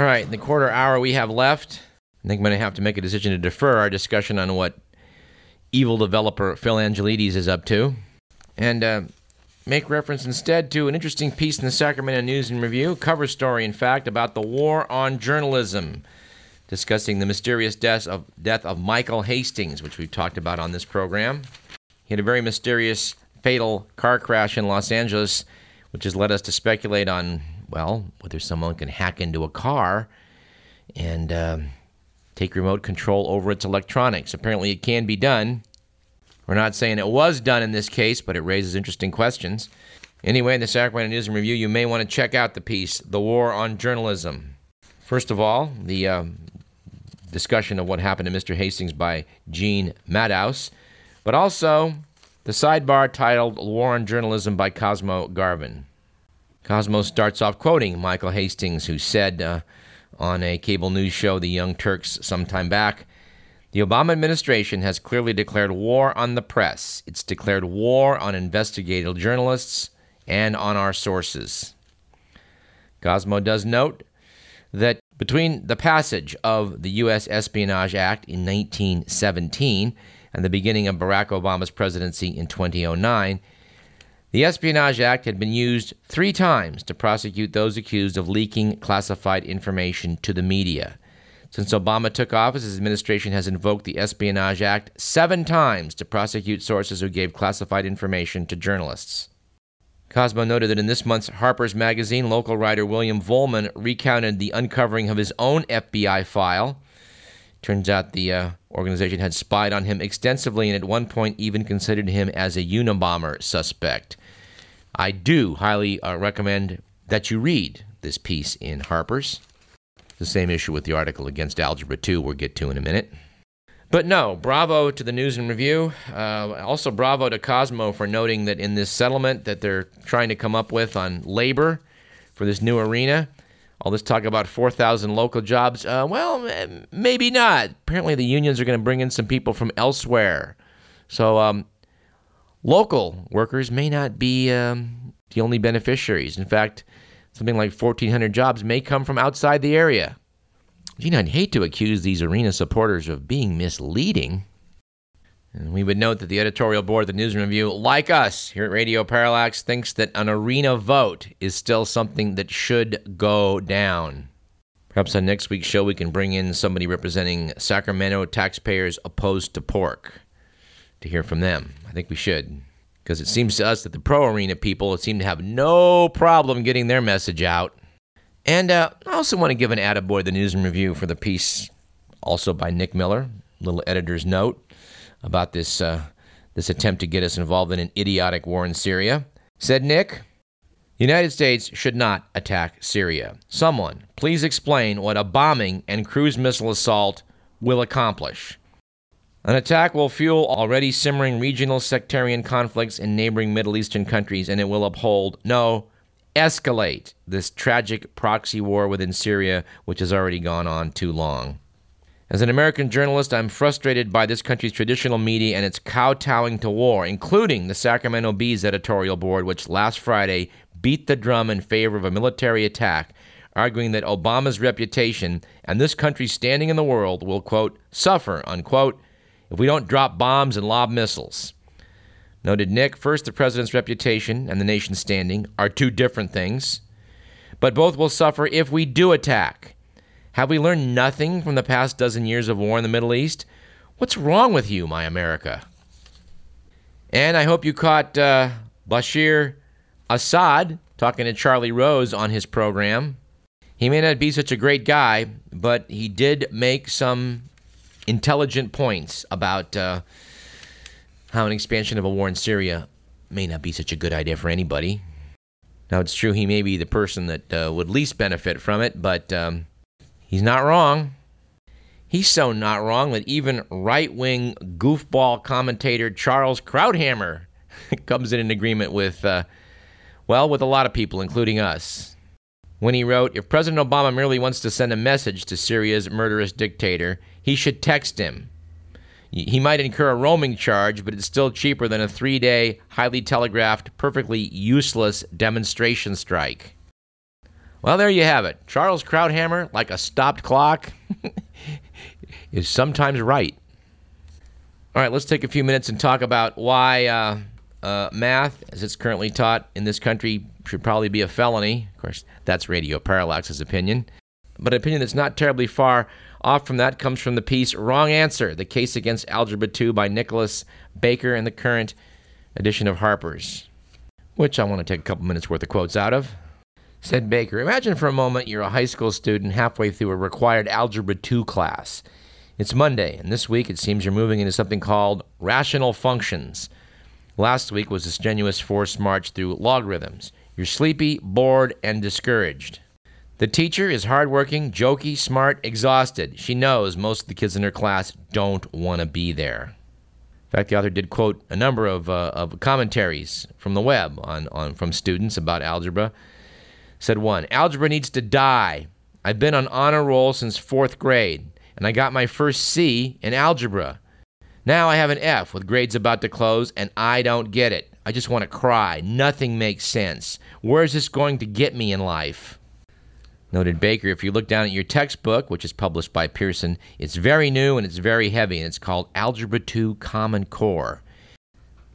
All right, in the quarter hour we have left, I think I'm going to have to make a decision to defer our discussion on what evil developer Phil Angelides is up to, and uh, make reference instead to an interesting piece in the Sacramento News and Review, cover story, in fact, about the war on journalism, discussing the mysterious death of, death of Michael Hastings, which we've talked about on this program. He had a very mysterious, fatal car crash in Los Angeles, which has led us to speculate on well, whether someone can hack into a car and um, take remote control over its electronics. Apparently, it can be done. We're not saying it was done in this case, but it raises interesting questions. Anyway, in the Sacramento News and Review, you may want to check out the piece, The War on Journalism. First of all, the um, discussion of what happened to Mr. Hastings by Gene Maddouse, but also the sidebar titled War on Journalism by Cosmo Garvin. Cosmos starts off quoting Michael Hastings, who said uh, on a cable news show, The Young Turks, some time back The Obama administration has clearly declared war on the press. It's declared war on investigative journalists and on our sources. Cosmo does note that between the passage of the U.S. Espionage Act in 1917 and the beginning of Barack Obama's presidency in 2009, the Espionage Act had been used three times to prosecute those accused of leaking classified information to the media. Since Obama took office, his administration has invoked the Espionage Act seven times to prosecute sources who gave classified information to journalists. Cosmo noted that in this month's Harper's Magazine, local writer William Vollmann recounted the uncovering of his own FBI file. Turns out the uh, organization had spied on him extensively and at one point even considered him as a Unabomber suspect. I do highly uh, recommend that you read this piece in Harper's. The same issue with the article against Algebra 2 we'll get to in a minute. But no, bravo to the News and Review. Uh, also, bravo to Cosmo for noting that in this settlement that they're trying to come up with on labor for this new arena, all this talk about 4,000 local jobs, uh, well, maybe not. Apparently, the unions are going to bring in some people from elsewhere. So, um, local workers may not be um, the only beneficiaries. In fact, something like 1,400 jobs may come from outside the area. Gene, I'd hate to accuse these arena supporters of being misleading. And we would note that the editorial board of the News Review, like us here at Radio Parallax, thinks that an arena vote is still something that should go down. Perhaps on next week's show, we can bring in somebody representing Sacramento taxpayers opposed to pork to hear from them. I think we should. Because it seems to us that the pro arena people seem to have no problem getting their message out. And uh, I also want to give an attaboy the news and review for the piece, also by Nick Miller, little editor's note about this, uh, this attempt to get us involved in an idiotic war in Syria. Said Nick, the United States should not attack Syria. Someone, please explain what a bombing and cruise missile assault will accomplish. An attack will fuel already simmering regional sectarian conflicts in neighboring Middle Eastern countries, and it will uphold, no, escalate this tragic proxy war within Syria, which has already gone on too long. As an American journalist, I'm frustrated by this country's traditional media and its kowtowing to war, including the Sacramento Bee's editorial board, which last Friday beat the drum in favor of a military attack, arguing that Obama's reputation and this country's standing in the world will, quote, suffer, unquote, if we don't drop bombs and lob missiles. Noted Nick, first, the president's reputation and the nation's standing are two different things, but both will suffer if we do attack. Have we learned nothing from the past dozen years of war in the Middle East? What's wrong with you, my America? And I hope you caught uh, Bashir Assad talking to Charlie Rose on his program. He may not be such a great guy, but he did make some intelligent points about uh, how an expansion of a war in Syria may not be such a good idea for anybody. Now, it's true he may be the person that uh, would least benefit from it, but um, he's not wrong. He's so not wrong that even right wing goofball commentator Charles Krauthammer comes in an agreement with, uh, well, with a lot of people, including us. When he wrote, If President Obama merely wants to send a message to Syria's murderous dictator, he should text him. He might incur a roaming charge, but it's still cheaper than a three day, highly telegraphed, perfectly useless demonstration strike. Well, there you have it. Charles Krauthammer, like a stopped clock, is sometimes right. All right, let's take a few minutes and talk about why uh, uh, math, as it's currently taught in this country, should probably be a felony. Of course, that's Radio Parallax's opinion. But an opinion that's not terribly far off from that comes from the piece Wrong Answer The Case Against Algebra 2 by Nicholson Baker in the current edition of Harper's, which I want to take a couple minutes worth of quotes out of. Said Baker, imagine for a moment you're a high school student halfway through a required Algebra 2 class. It's Monday, and this week it seems you're moving into something called rational functions. Last week was a strenuous forced march through logarithms. You're sleepy, bored, and discouraged. The teacher is hardworking, jokey, smart, exhausted. She knows most of the kids in her class don't want to be there. In fact, the author did quote a number of, uh, of commentaries from the web on, on, from students about algebra. Said one, Algebra needs to die. I've been on honor roll since fourth grade, and I got my first C in algebra. Now I have an F with grades about to close, and I don't get it. I just want to cry. Nothing makes sense. Where is this going to get me in life? Noted Baker, if you look down at your textbook, which is published by Pearson, it's very new and it's very heavy, and it's called Algebra 2 Common Core.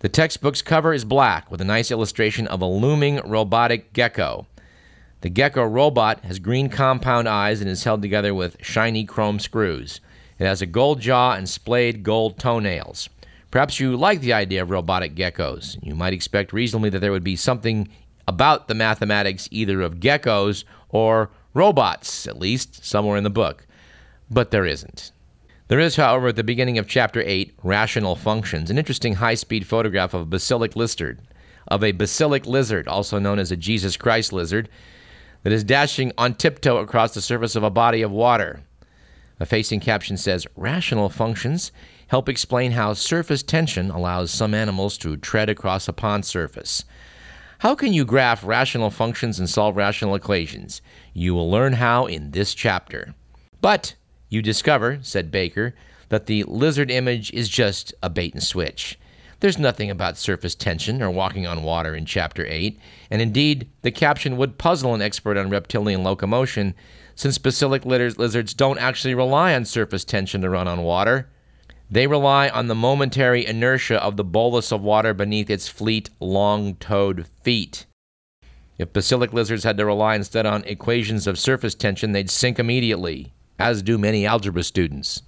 The textbook's cover is black with a nice illustration of a looming robotic gecko. The gecko robot has green compound eyes and is held together with shiny chrome screws. It has a gold jaw and splayed gold toenails. Perhaps you like the idea of robotic geckos. You might expect reasonably that there would be something about the mathematics either of geckos or robots, at least somewhere in the book. But there isn't. There is, however, at the beginning of chapter 8, Rational Functions, an interesting high speed photograph of a basilisk lizard, of a basilisk lizard, also known as a Jesus Christ lizard, that is dashing on tiptoe across the surface of a body of water. A facing caption says Rational functions help explain how surface tension allows some animals to tread across a pond surface. How can you graph rational functions and solve rational equations? You will learn how in this chapter. But you discover, said Baker, that the lizard image is just a bait and switch. There's nothing about surface tension or walking on water in Chapter 8, and indeed, the caption would puzzle an expert on reptilian locomotion, since basilisk lizards don't actually rely on surface tension to run on water. They rely on the momentary inertia of the bolus of water beneath its fleet, long toed feet. If basilisk lizards had to rely instead on equations of surface tension, they'd sink immediately, as do many algebra students.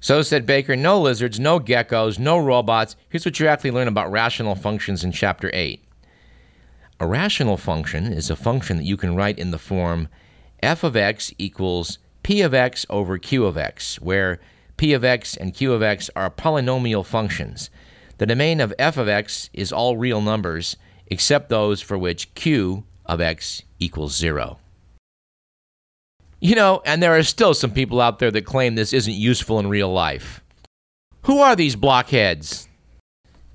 So said Baker, no lizards, no geckos, no robots. Here's what you actually learn about rational functions in Chapter 8. A rational function is a function that you can write in the form f of x equals p of x over q of x, where p of x and q of x are polynomial functions. The domain of f of x is all real numbers, except those for which q of x equals 0. You know, and there are still some people out there that claim this isn't useful in real life. Who are these blockheads?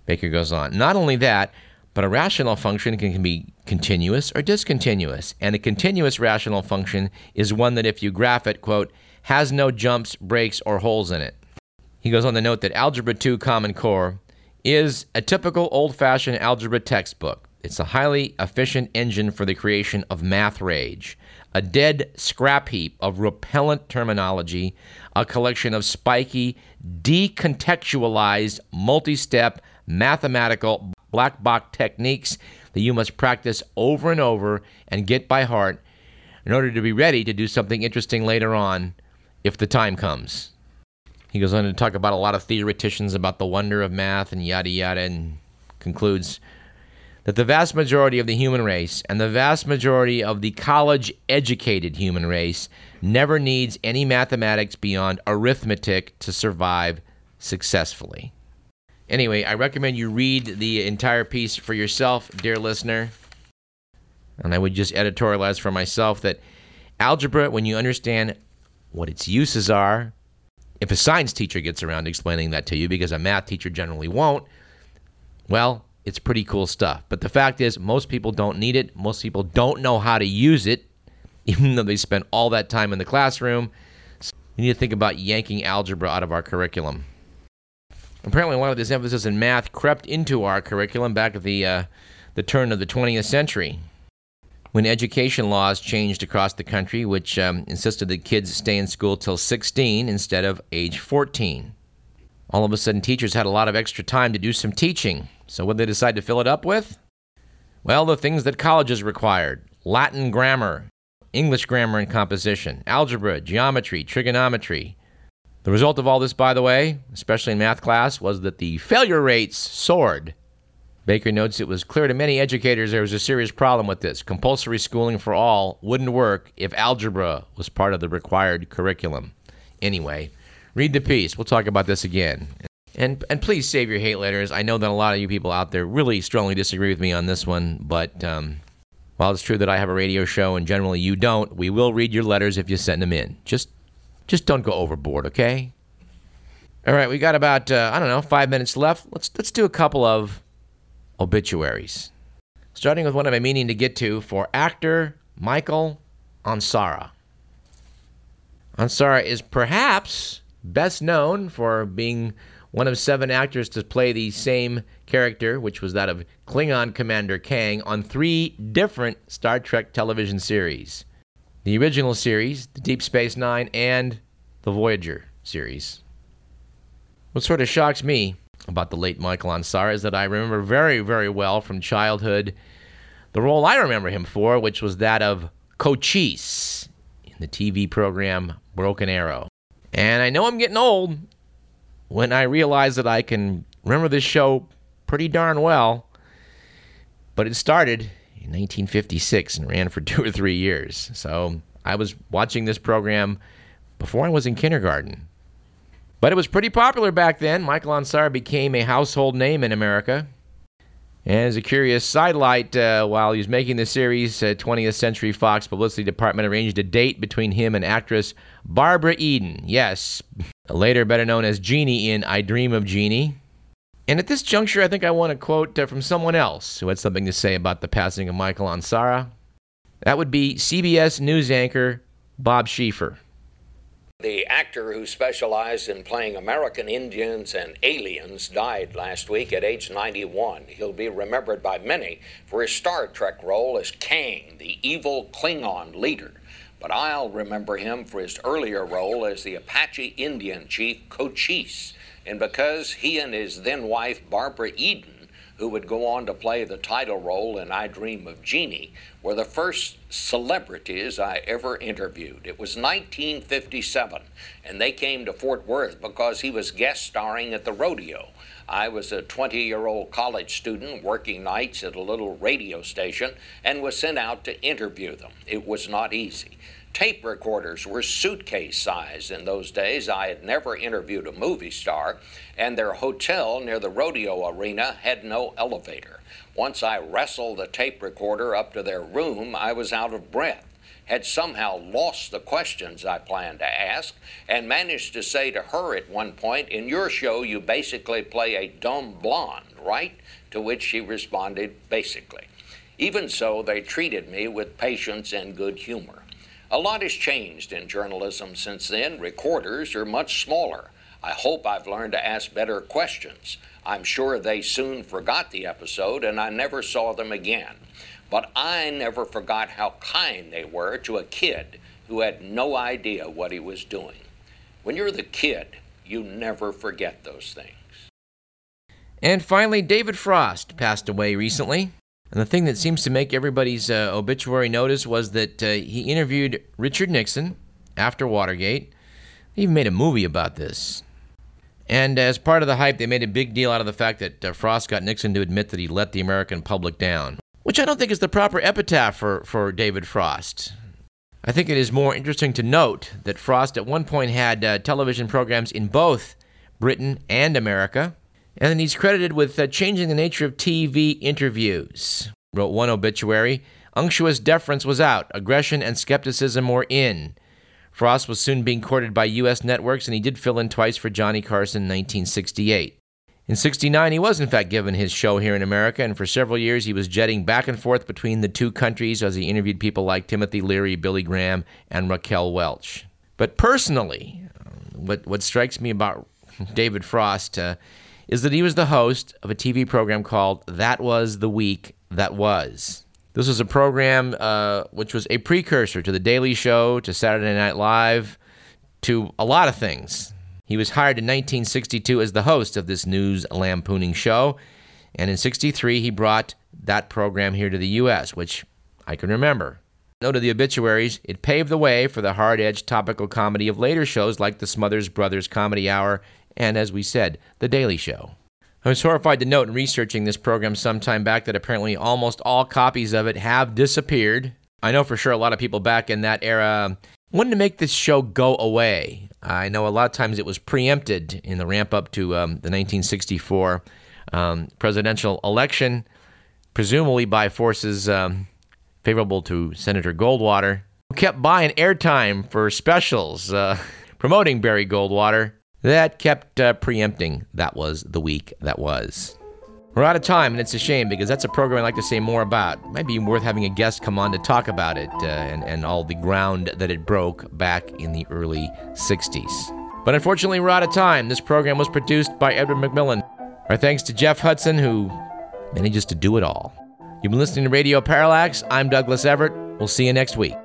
Baker goes on. Not only that, but a rational function can, be continuous or discontinuous. And a continuous rational function is one that, if you graph it, quote, has no jumps, breaks, or holes in it. He goes on to note that Algebra 2 Common Core is a typical old fashioned algebra textbook. It's a highly efficient engine for the creation of math rage a dead scrap heap of repellent terminology, a collection of spiky, decontextualized, multi step mathematical black box techniques that you must practice over and over and get by heart in order to be ready to do something interesting later on if the time comes. He goes on to talk about a lot of theoreticians about the wonder of math and yada yada and concludes that the vast majority of the human race and the vast majority of the college educated human race never needs any mathematics beyond arithmetic to survive successfully. Anyway, I recommend you read the entire piece for yourself, dear listener. And I would just editorialize for myself that algebra, when you understand what its uses are, if a science teacher gets around explaining that to you, because a math teacher generally won't, well, it's pretty cool stuff. But the fact is, most people don't need it. Most people don't know how to use it, even though they spend all that time in the classroom. So we need to think about yanking algebra out of our curriculum. Apparently, a lot of this emphasis in math crept into our curriculum back at the uh, the turn of the 20th century. When education laws changed across the country, which um, insisted that kids stay in school till 16 instead of age 14. All of a sudden, teachers had a lot of extra time to do some teaching. So, what did they decide to fill it up with? Well, the things that colleges required Latin grammar, English grammar and composition, algebra, geometry, trigonometry. The result of all this, by the way, especially in math class, was that the failure rates soared. Baker notes it was clear to many educators there was a serious problem with this. Compulsory schooling for all wouldn't work if algebra was part of the required curriculum. Anyway, read the piece. We'll talk about this again. And and please save your hate letters. I know that a lot of you people out there really strongly disagree with me on this one, but um, while it's true that I have a radio show and generally you don't, we will read your letters if you send them in. Just just don't go overboard, okay? All right, we got about uh, I don't know five minutes left. Let's let's do a couple of obituaries. Starting with one been meaning to get to for actor Michael Ansara. Ansara is perhaps best known for being one of seven actors to play the same character, which was that of Klingon Commander Kang, on three different Star Trek television series the original series, the Deep Space Nine, and the Voyager series. What sort of shocks me about the late Michael Ansara is that I remember very, very well from childhood the role I remember him for, which was that of Cochise in the TV program Broken Arrow. And I know I'm getting old when I realize that I can remember this show pretty darn well, but it started in 1956 and ran for two or three years. So I was watching this program before I was in kindergarten. But it was pretty popular back then. Michael Ansara became a household name in America. And as a curious sidelight, uh, while he was making the series, uh, 20th Century Fox Publicity Department arranged a date between him and actress Barbara Eden. Yes, later better known as Jeannie in I Dream of Jeannie. And at this juncture, I think I want to quote uh, from someone else who had something to say about the passing of Michael Ansara. That would be CBS News anchor Bob Schieffer. The actor who specialized in playing American Indians and aliens died last week at age 91. He'll be remembered by many for his Star Trek role as Kang, the evil Klingon leader. But I'll remember him for his earlier role as the Apache Indian chief Cochise. And because he and his then wife, Barbara Eden, who would go on to play the title role in I Dream of Jeannie, were the first celebrities I ever interviewed. It was 1957, and they came to Fort Worth because he was guest starring at the rodeo. I was a 20 year old college student working nights at a little radio station and was sent out to interview them. It was not easy. Tape recorders were suitcase size in those days. I had never interviewed a movie star, and their hotel near the rodeo arena had no elevator. Once I wrestled the tape recorder up to their room, I was out of breath, had somehow lost the questions I planned to ask, and managed to say to her at one point, In your show, you basically play a dumb blonde, right? To which she responded, Basically. Even so, they treated me with patience and good humor. A lot has changed in journalism since then. Recorders are much smaller. I hope I've learned to ask better questions. I'm sure they soon forgot the episode and I never saw them again. But I never forgot how kind they were to a kid who had no idea what he was doing. When you're the kid, you never forget those things. And finally, David Frost passed away recently. And the thing that seems to make everybody's uh, obituary notice was that uh, he interviewed Richard Nixon after Watergate. They even made a movie about this. And as part of the hype, they made a big deal out of the fact that uh, Frost got Nixon to admit that he let the American public down, which I don't think is the proper epitaph for, for David Frost. I think it is more interesting to note that Frost at one point had uh, television programs in both Britain and America. And he's credited with uh, changing the nature of TV interviews. Wrote one obituary Unctuous deference was out, aggression and skepticism were in. Frost was soon being courted by U.S. networks, and he did fill in twice for Johnny Carson in 1968. In 69, he was in fact given his show here in America, and for several years he was jetting back and forth between the two countries as he interviewed people like Timothy Leary, Billy Graham, and Raquel Welch. But personally, what, what strikes me about David Frost uh, is that he was the host of a TV program called That Was the Week That Was. This was a program uh, which was a precursor to The Daily Show, to Saturday Night Live, to a lot of things. He was hired in 1962 as the host of this news lampooning show, and in 63 he brought that program here to the U.S., which I can remember. Note of the obituaries, it paved the way for the hard edged topical comedy of later shows like the Smothers Brothers Comedy Hour and, as we said, The Daily Show. I was horrified to note in researching this program some time back that apparently almost all copies of it have disappeared. I know for sure a lot of people back in that era wanted to make this show go away. I know a lot of times it was preempted in the ramp up to um, the 1964 um, presidential election, presumably by forces um, favorable to Senator Goldwater, who kept buying airtime for specials uh, promoting Barry Goldwater that kept uh, preempting that was the week that was. We're out of time, and it's a shame because that's a program I'd like to say more about. It might be worth having a guest come on to talk about it uh, and, and all the ground that it broke back in the early 60s. But unfortunately, we're out of time. This program was produced by Edward McMillan. Our thanks to Jeff Hudson, who manages to do it all. You've been listening to Radio Parallax. I'm Douglas Everett. We'll see you next week.